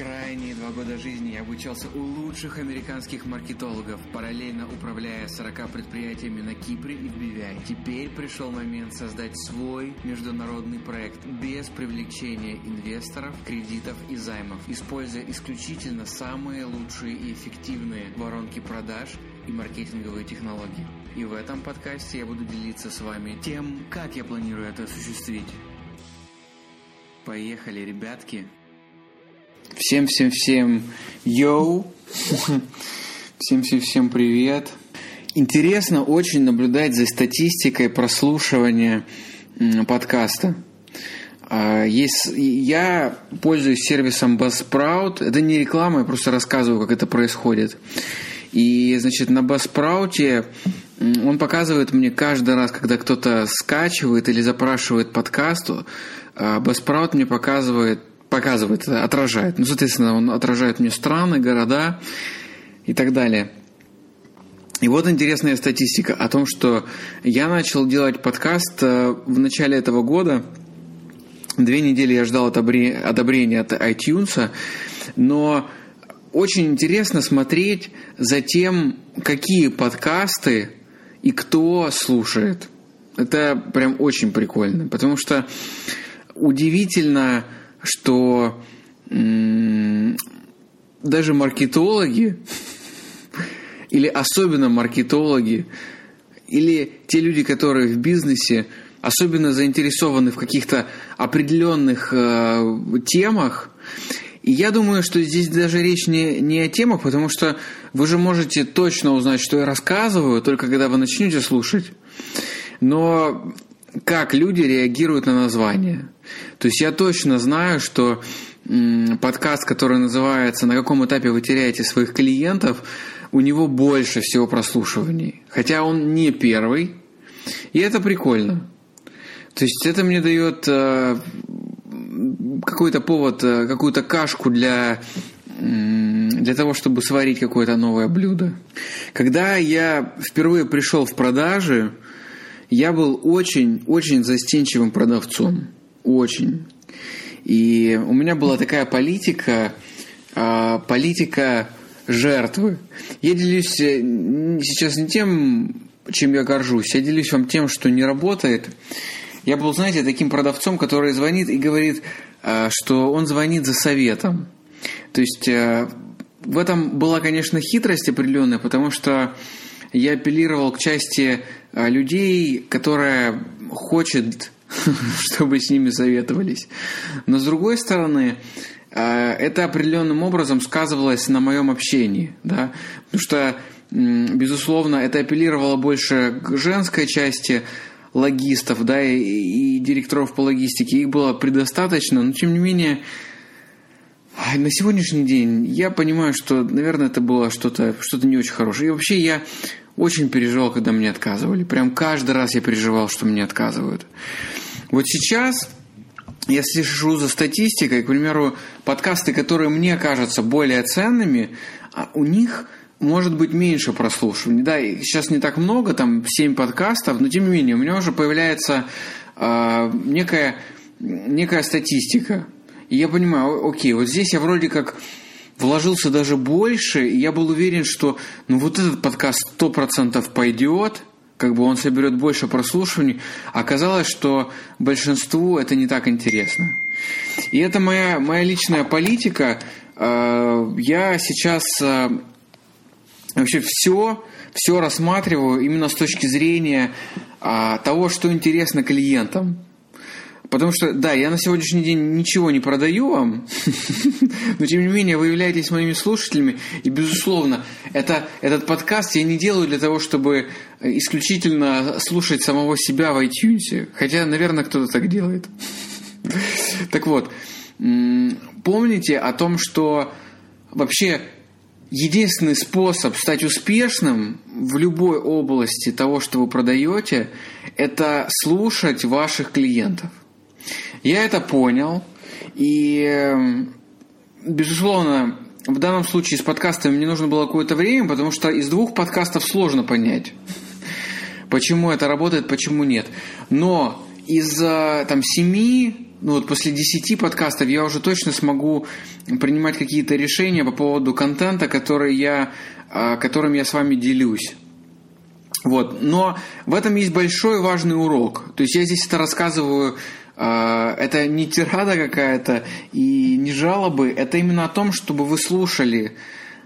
Крайние два года жизни я обучался у лучших американских маркетологов, параллельно управляя 40 предприятиями на Кипре и в Бивяе. Теперь пришел момент создать свой международный проект без привлечения инвесторов, кредитов и займов, используя исключительно самые лучшие и эффективные воронки продаж и маркетинговые технологии. И в этом подкасте я буду делиться с вами тем, как я планирую это осуществить. Поехали, ребятки! Всем-всем-всем йоу! Всем-всем-всем привет! Интересно очень наблюдать за статистикой прослушивания подкаста. А, есть, я пользуюсь сервисом Buzzsprout. Это не реклама, я просто рассказываю, как это происходит. И, значит, на Buzzsprout он показывает мне каждый раз, когда кто-то скачивает или запрашивает подкасту, Buzzsprout мне показывает показывает, отражает. Ну, соответственно, он отражает мне страны, города и так далее. И вот интересная статистика о том, что я начал делать подкаст э, в начале этого года. Две недели я ждал одобрения от iTunes, но очень интересно смотреть за тем, какие подкасты и кто слушает. Это прям очень прикольно, потому что удивительно, что даже маркетологи, или особенно маркетологи, или те люди, которые в бизнесе особенно заинтересованы в каких-то определенных э, темах, и я думаю, что здесь даже речь не, не о темах, потому что вы же можете точно узнать, что я рассказываю, только когда вы начнете слушать. Но как люди реагируют на название. То есть я точно знаю, что подкаст, который называется «На каком этапе вы теряете своих клиентов», у него больше всего прослушиваний. Хотя он не первый. И это прикольно. То есть это мне дает э, какой-то повод, э, какую-то кашку для для того, чтобы сварить какое-то новое блюдо. Когда я впервые пришел в продажи, я был очень-очень застенчивым продавцом. Очень. И у меня была такая политика, а, политика жертвы. Я делюсь э, сейчас не тем, чем я горжусь, я делюсь вам тем, что не работает. Я был, знаете, таким продавцом, который звонит и говорит, а, что он звонит за советом. То есть э, в этом была, конечно, хитрость определенная, потому что я апеллировал к части а, людей, которая хочет, чтобы с ними советовались. Но с другой стороны, а, это определенным образом сказывалось на моем общении, да, потому что, безусловно, это апеллировало больше к женской части логистов, да, и, и директоров по логистике. Их было предостаточно, но тем не менее на сегодняшний день я понимаю, что, наверное, это было что-то что не очень хорошее. И вообще я очень переживал, когда мне отказывали. Прям каждый раз я переживал, что мне отказывают. Вот сейчас я слежу за статистикой, к примеру, подкасты, которые мне кажутся более ценными, а у них может быть меньше прослушиваний. Да, сейчас не так много, там 7 подкастов, но тем не менее у меня уже появляется э, некая, некая статистика. И я понимаю, окей, вот здесь я вроде как вложился даже больше, и я был уверен, что ну вот этот подкаст сто процентов пойдет, как бы он соберет больше прослушиваний. Оказалось, что большинству это не так интересно. И это моя, моя личная политика. Э, я сейчас э, вообще все, все рассматриваю именно с точки зрения а, того, что интересно клиентам. Потому что, да, я на сегодняшний день ничего не продаю вам, но тем не менее вы являетесь моими слушателями, и, безусловно, это, этот подкаст я не делаю для того, чтобы исключительно слушать самого себя в iTunes, хотя, наверное, кто-то так делает. Так вот, помните о том, что вообще единственный способ стать успешным в любой области того, что вы продаете, это слушать ваших клиентов. Я это понял, и, эм, безусловно, в данном случае с подкастами мне нужно было какое-то время, потому что из двух подкастов сложно понять, почему это работает, почему нет. Но из там семи ну вот после 10 подкастов я уже точно смогу принимать какие-то решения по поводу контента, который я, а, которым я с вами делюсь. Вот. Но в этом есть большой важный урок. То есть я здесь это рассказываю, это не тирада какая-то и не жалобы, это именно о том, чтобы вы слушали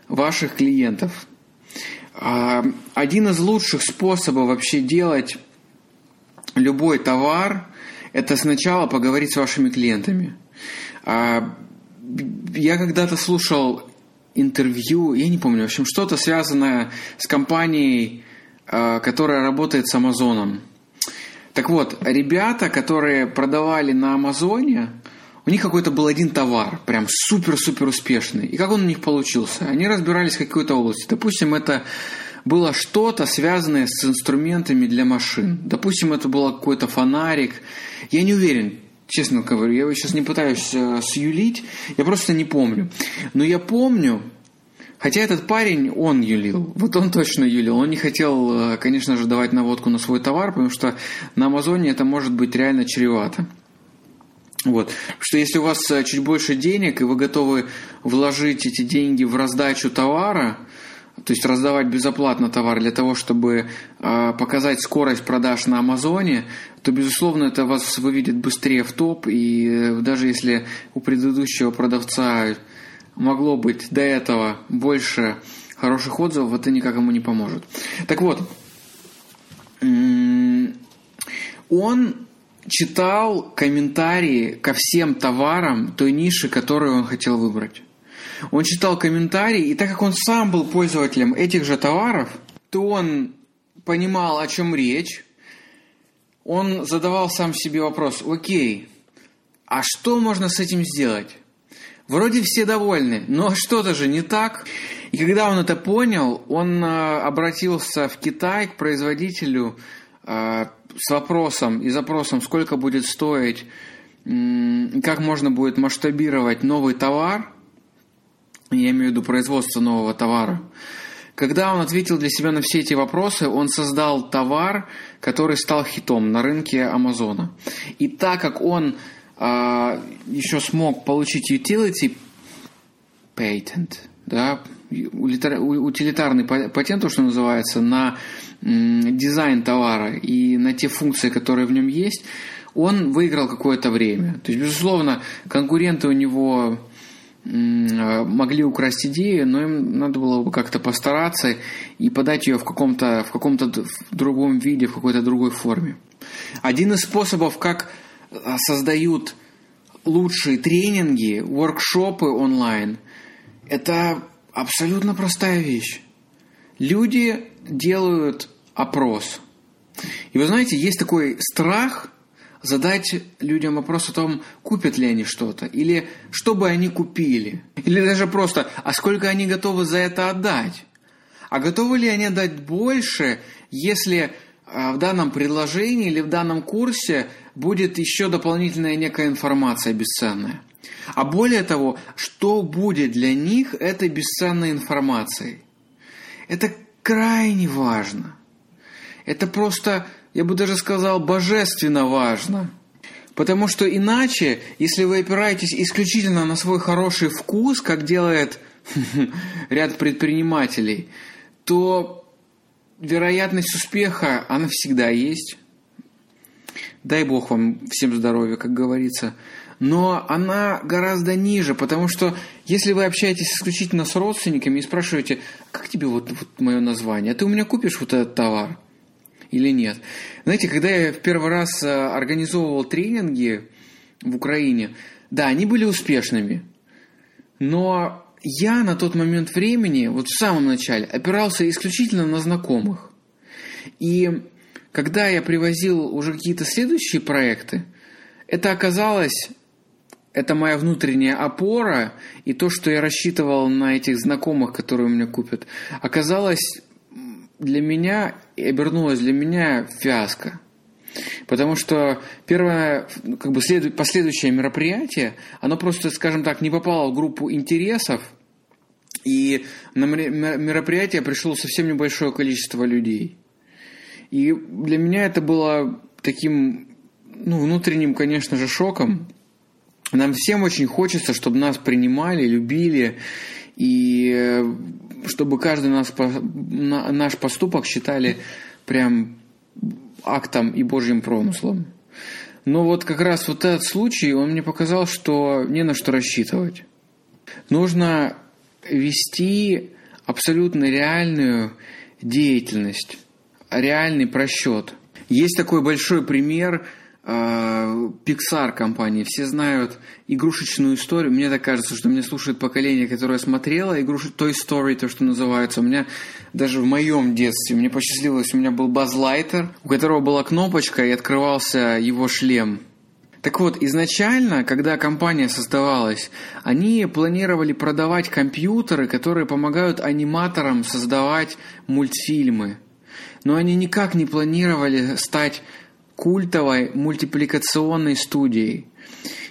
ваших клиентов. А, один из лучших способов вообще делать любой товар – это сначала поговорить с вашими клиентами. А, я когда-то слушал интервью, я не помню, в общем, что-то связанное с компанией, а, которая работает с Амазоном. Так вот, ребята, которые продавали на Амазоне, у них какой-то был один товар, прям супер-супер успешный. И как он у них получился? Они разбирались в какой-то области. Допустим, это было что-то, связанное с инструментами для машин. Допустим, это был какой-то фонарик. Я не уверен, честно говорю, я сейчас не пытаюсь э, сюлить, я просто не помню. Но я помню, Хотя этот парень, он юлил. Вот он точно юлил. Он не хотел, э, конечно же, давать наводку на свой товар, потому что на Амазоне это может быть реально чревато. Вот. Что если у вас э, чуть больше денег, и вы готовы вложить эти деньги в раздачу товара, то есть раздавать безоплатно товар для того, чтобы э, показать скорость продаж на Амазоне, то, безусловно, это вас выведет быстрее в топ, и э, даже если у предыдущего продавца могло быть до этого больше хороших отзывов, это никак ему не поможет. Так вот, он читал комментарии ко всем товарам той ниши, которую он хотел выбрать. Он читал комментарии, и так как он сам был пользователем этих же товаров, то он понимал, о чем речь. Он задавал сам себе вопрос, окей, а что можно с этим сделать? Вроде все довольны, но что-то же не так. И когда он это понял, он э, обратился в Китай к производителю э, с вопросом и запросом, сколько будет стоить, как можно будет масштабировать новый товар, я имею в виду производство нового товара. Когда он ответил для себя на все эти вопросы, он создал товар, который стал хитом на рынке Амазона. И так как он еще смог получить utility patent, да, утилитарный патент, то, что называется, на дизайн товара и на те функции, которые в нем есть, он выиграл какое-то время. То есть, безусловно, конкуренты у него могли украсть идею, но им надо было бы как-то постараться и подать ее в каком-то в каком-то другом виде, в какой-то другой форме. Один из способов, как а, создают лучшие тренинги, воркшопы онлайн, это абсолютно простая вещь. Люди делают опрос. И вы знаете, есть такой страх задать людям вопрос о том, купят ли они что-то, или что бы они купили, или даже просто, а сколько они готовы за это отдать. А готовы ли они отдать больше, если в данном предложении или в данном курсе будет еще дополнительная некая информация бесценная. А более того, что будет для них этой бесценной информацией? Это крайне важно. Это просто, я бы даже сказал, божественно важно. Потому что иначе, если вы опираетесь исключительно на свой хороший вкус, как делает ряд предпринимателей, то вероятность успеха, она всегда есть. Дай бог вам всем здоровья, как говорится. Но она гораздо ниже, потому что если вы общаетесь исключительно с родственниками и спрашиваете, как тебе вот, вот мое название, а ты у меня купишь вот этот товар или нет? Знаете, когда я в первый раз э, организовывал тренинги в Украине, да, они были успешными, но я на тот момент времени, вот в самом начале, опирался исключительно на знакомых. И когда я привозил уже какие-то следующие проекты, это оказалось, это моя внутренняя опора, и то, что я рассчитывал на этих знакомых, которые у меня купят, оказалось для меня и обернулось для меня фиаско. Потому что первое, как бы след... последующее мероприятие, оно просто, скажем так, не попало в группу интересов, и на мероприятие пришло совсем небольшое количество людей. И для меня это было таким, ну, внутренним, конечно же, шоком. Нам всем очень хочется, чтобы нас принимали, любили, и э, чтобы каждый нас, наш поступок считали прям актом и Божьим промыслом. Но вот как раз вот этот случай, он мне показал, что не на что рассчитывать. Нужно вести абсолютно реальную деятельность, реальный просчет. Есть такой большой пример – Pixar компании. Все знают игрушечную историю. Мне так кажется, что меня слушает поколение, которое смотрело игруш... Toy Story, то, что называется. У меня даже в моем детстве, мне посчастливилось, у меня был Баз Лайтер, у которого была кнопочка и открывался его шлем. Так вот, изначально, когда компания создавалась, они планировали продавать компьютеры, которые помогают аниматорам создавать мультфильмы. Но они никак не планировали стать культовой мультипликационной студией.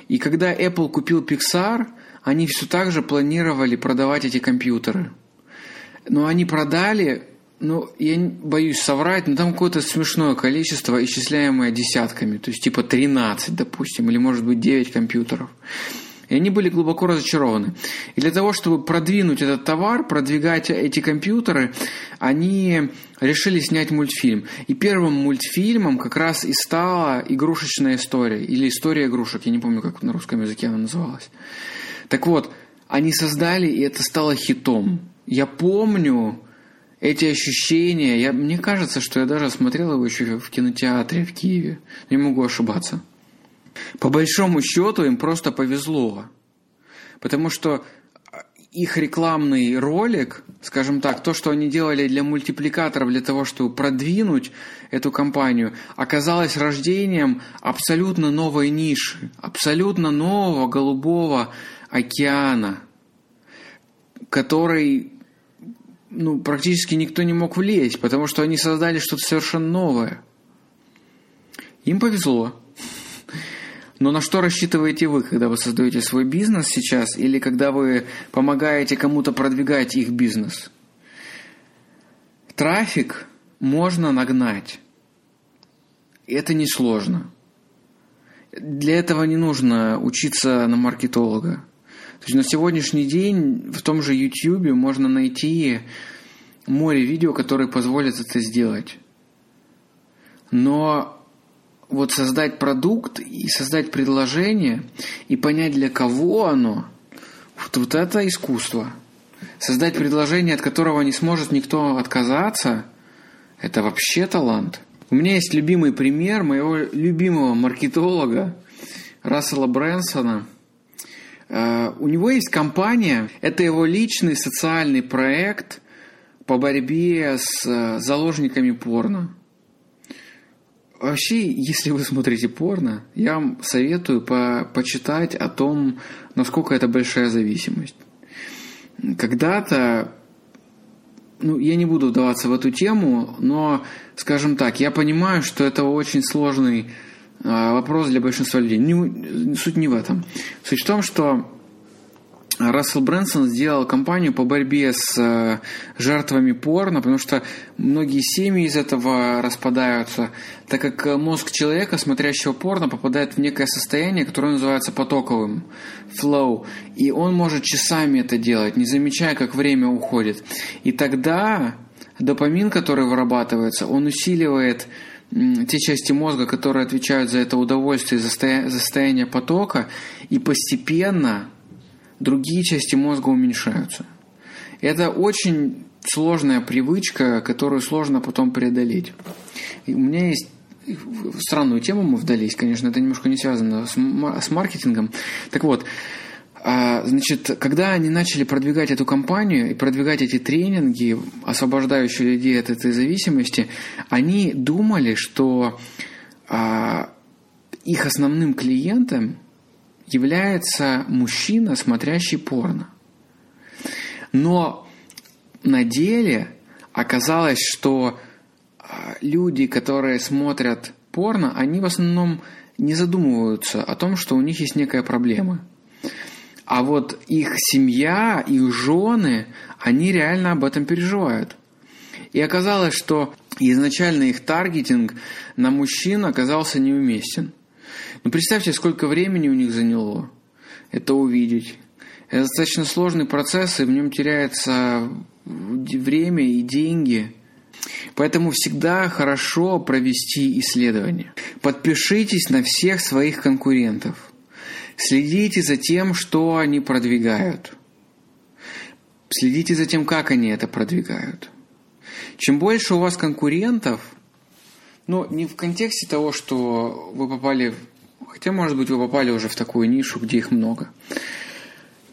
И когда Apple купил Pixar, они все так же планировали продавать эти компьютеры. Но они продали, ну, я боюсь соврать, но там какое-то смешное количество, исчисляемое десятками. То есть типа 13, допустим, или может быть 9 компьютеров. И они были глубоко разочарованы. И для того, чтобы продвинуть этот товар, продвигать эти компьютеры, они решили снять мультфильм. И первым мультфильмом как раз и стала игрушечная история. Или история игрушек. Я не помню, как на русском языке она называлась. Так вот, они создали, и это стало хитом. Я помню эти ощущения. Я, мне кажется, что я даже смотрел его еще в кинотеатре в Киеве. Не могу ошибаться. По большому счету им просто повезло. Потому что их рекламный ролик, скажем так, то, что они делали для мультипликаторов, для того, чтобы продвинуть эту компанию, оказалось рождением абсолютно новой ниши, абсолютно нового голубого океана, который ну, практически никто не мог влезть, потому что они создали что-то совершенно новое. Им повезло. Но на что рассчитываете вы, когда вы создаете свой бизнес сейчас или когда вы помогаете кому-то продвигать их бизнес? Трафик можно нагнать. Это несложно. Для этого не нужно учиться на маркетолога. То есть на сегодняшний день в том же YouTube можно найти море видео, которые позволят это сделать. Но вот создать продукт и создать предложение и понять, для кого оно, вот, вот это искусство. Создать предложение, от которого не сможет никто отказаться, это вообще талант. У меня есть любимый пример моего любимого маркетолога Рассела Брэнсона. Uh, у него есть компания, это его личный социальный проект по борьбе с uh, заложниками порно. Вообще, если вы смотрите порно, я вам советую по почитать о том, насколько это большая зависимость. Когда-то, ну, я не буду вдаваться в эту тему, но, скажем так, я понимаю, что это очень сложный а, вопрос для большинства людей. Не, суть не в этом. Суть в том, что Рассел Брэнсон сделал кампанию по борьбе с э, жертвами порно, потому что многие семьи из этого распадаются, так как э, мозг человека, смотрящего порно, попадает в некое состояние, которое называется потоковым, flow, и он может часами это делать, не замечая, как время уходит. И тогда допамин, который вырабатывается, он усиливает те части мозга, которые отвечают за это удовольствие, за состояние потока, и постепенно другие части мозга уменьшаются. Это очень сложная привычка, которую сложно потом преодолеть. И у меня есть странную тему мы вдались, конечно, это немножко не связано с, с маркетингом. Так вот, а, значит, когда они начали продвигать эту компанию и продвигать эти тренинги, освобождающие людей от этой зависимости, они думали, что а, их основным клиентом является мужчина, смотрящий порно. Но на деле оказалось, что а, люди, которые смотрят порно, они в основном не задумываются о том, что у них есть некая проблема. А вот их семья, их жены, они реально об этом переживают. И оказалось, что изначально их таргетинг на мужчин оказался неуместен – Но представьте, сколько времени у них заняло это увидеть. Это достаточно сложный процесс, и в нем теряется время и деньги. Поэтому всегда хорошо провести исследование. Подпишитесь на всех своих конкурентов. Следите за тем, что они продвигают. Следите за тем, как они это продвигают. Чем больше у вас конкурентов, ну, не в контексте того, что вы попали, хотя, может быть, вы попали уже в такую нишу, где их много,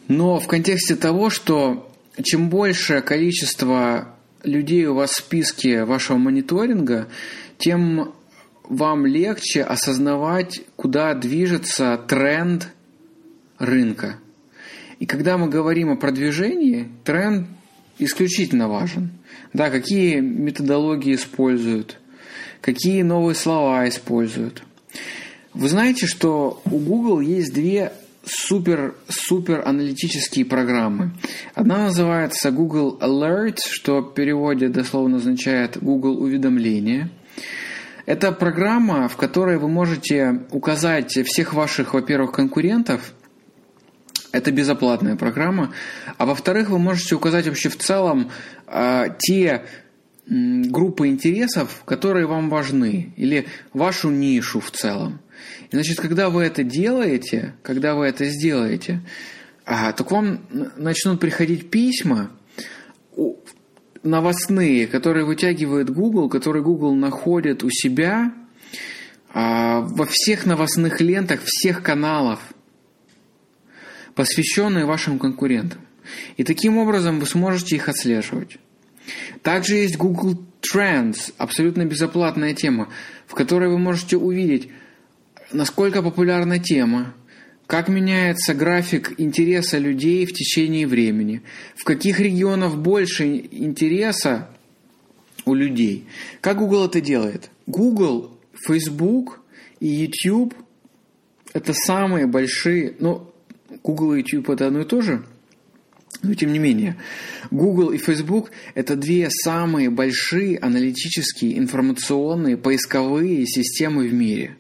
но в контексте того, что чем больше количество людей у вас в списке вашего мониторинга, тем вам легче осознавать, куда движется тренд рынка. И когда мы говорим о продвижении, тренд исключительно важен. Да, какие методологии используют, какие новые слова используют. Вы знаете, что у Google есть две супер-супер аналитические программы. Одна называется Google Alert, что в переводе дословно означает Google уведомления. Это программа, в которой вы можете указать всех ваших, во-первых, конкурентов. Это безоплатная программа. А во-вторых, вы можете указать вообще в целом э, те группы интересов, которые вам важны, или вашу нишу в целом. И, значит, когда вы это делаете, когда вы это сделаете, а, то к вам начнут приходить письма новостные, которые вытягивает Google, которые Google находит у себя а, во всех новостных лентах, всех каналов, посвященные вашим конкурентам. И таким образом вы сможете их отслеживать. Также есть Google Trends, абсолютно безоплатная тема, в которой вы можете увидеть, насколько популярна тема, как меняется график интереса людей в течение времени, в каких регионах больше интереса у людей. Как Google это делает? Google, Facebook и YouTube – это самые большие, ну, Google и YouTube – это одно и то же – но тем не менее, Google и Facebook – это две самые большие аналитические, информационные, поисковые системы в мире.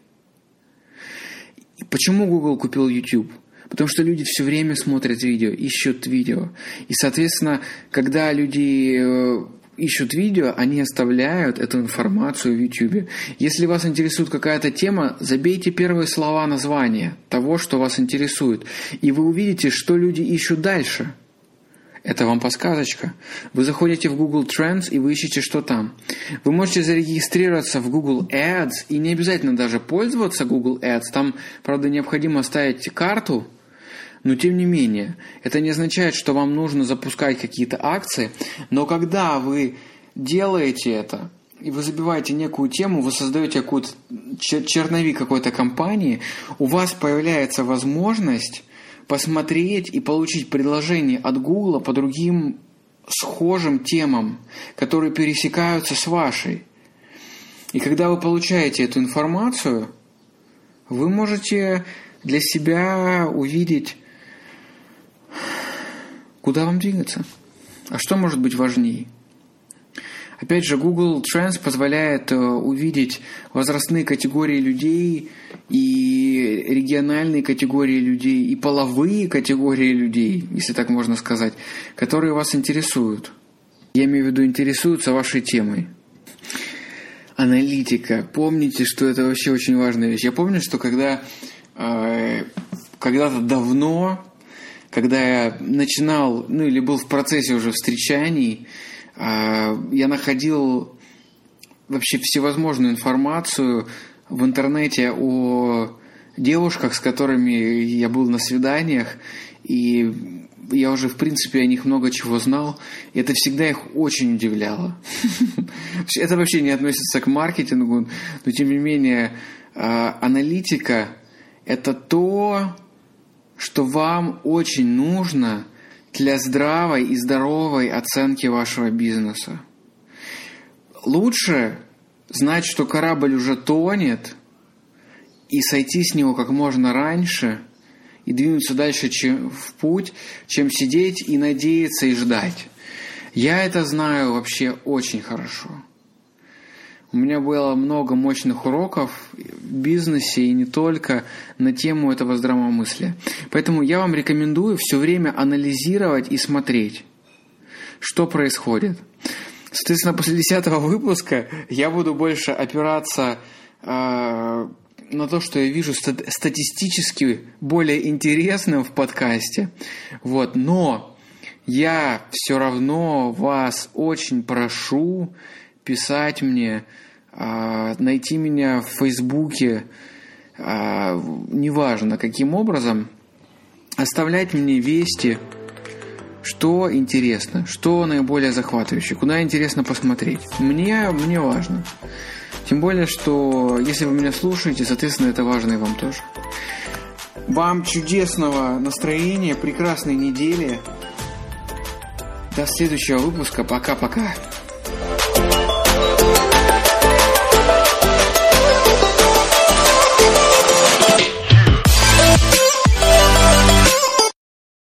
Почему Google купил YouTube? Потому что люди все время смотрят видео, ищут видео. И, соответственно, когда люди э, ищут видео, они оставляют эту информацию в YouTube. Если вас интересует какая-то тема, забейте первые слова названия того, что вас интересует. И вы увидите, что люди ищут дальше – это вам подсказочка. Вы заходите в Google Trends и вы ищете, что там. Вы можете зарегистрироваться в Google Ads и не обязательно даже пользоваться Google Ads. Там, правда, необходимо ставить карту, но тем не менее, это не означает, что вам нужно запускать какие-то акции. Но когда вы делаете это, и вы забиваете некую тему, вы создаете какую-то черновик какой-то компании, у вас появляется возможность посмотреть и получить предложение от Гугла по другим схожим темам, которые пересекаются с вашей. И когда вы получаете эту информацию, вы можете для себя увидеть, куда вам двигаться. А что может быть важнее? Опять же, Google Trends позволяет э, увидеть возрастные категории людей и региональные категории людей, и половые категории людей, если так можно сказать, которые вас интересуют. Я имею в виду, интересуются вашей темой. Аналитика. Помните, что это вообще очень важная вещь. Я помню, что когда э, когда-то давно, когда я начинал, ну или был в процессе уже встречаний, я находил вообще всевозможную информацию в интернете о девушках, с которыми я был на свиданиях, и я уже, в принципе, о них много чего знал, и это всегда их очень удивляло. Это вообще не относится к маркетингу, но, тем не менее, а, аналитика – это то, что вам очень нужно – для здравой и здоровой оценки вашего бизнеса. Лучше знать, что корабль уже тонет, и сойти с него как можно раньше и двинуться дальше чем, в путь, чем сидеть и надеяться и ждать. Я это знаю вообще очень хорошо. У меня было много мощных уроков в бизнесе и не только на тему этого здравомыслия. Поэтому я вам рекомендую все время анализировать и смотреть, что происходит. Соответственно, после десятого выпуска я буду больше опираться э, на то, что я вижу статистически более интересным в подкасте. Вот. Но я все равно вас очень прошу писать мне, а, найти меня в Фейсбуке, а, неважно каким образом, оставлять мне вести, что интересно, что наиболее захватывающе, куда интересно посмотреть. Мне, мне важно. Тем более, что если вы меня слушаете, соответственно, это важно и вам тоже. Вам чудесного настроения, прекрасной недели. До следующего выпуска. Пока-пока.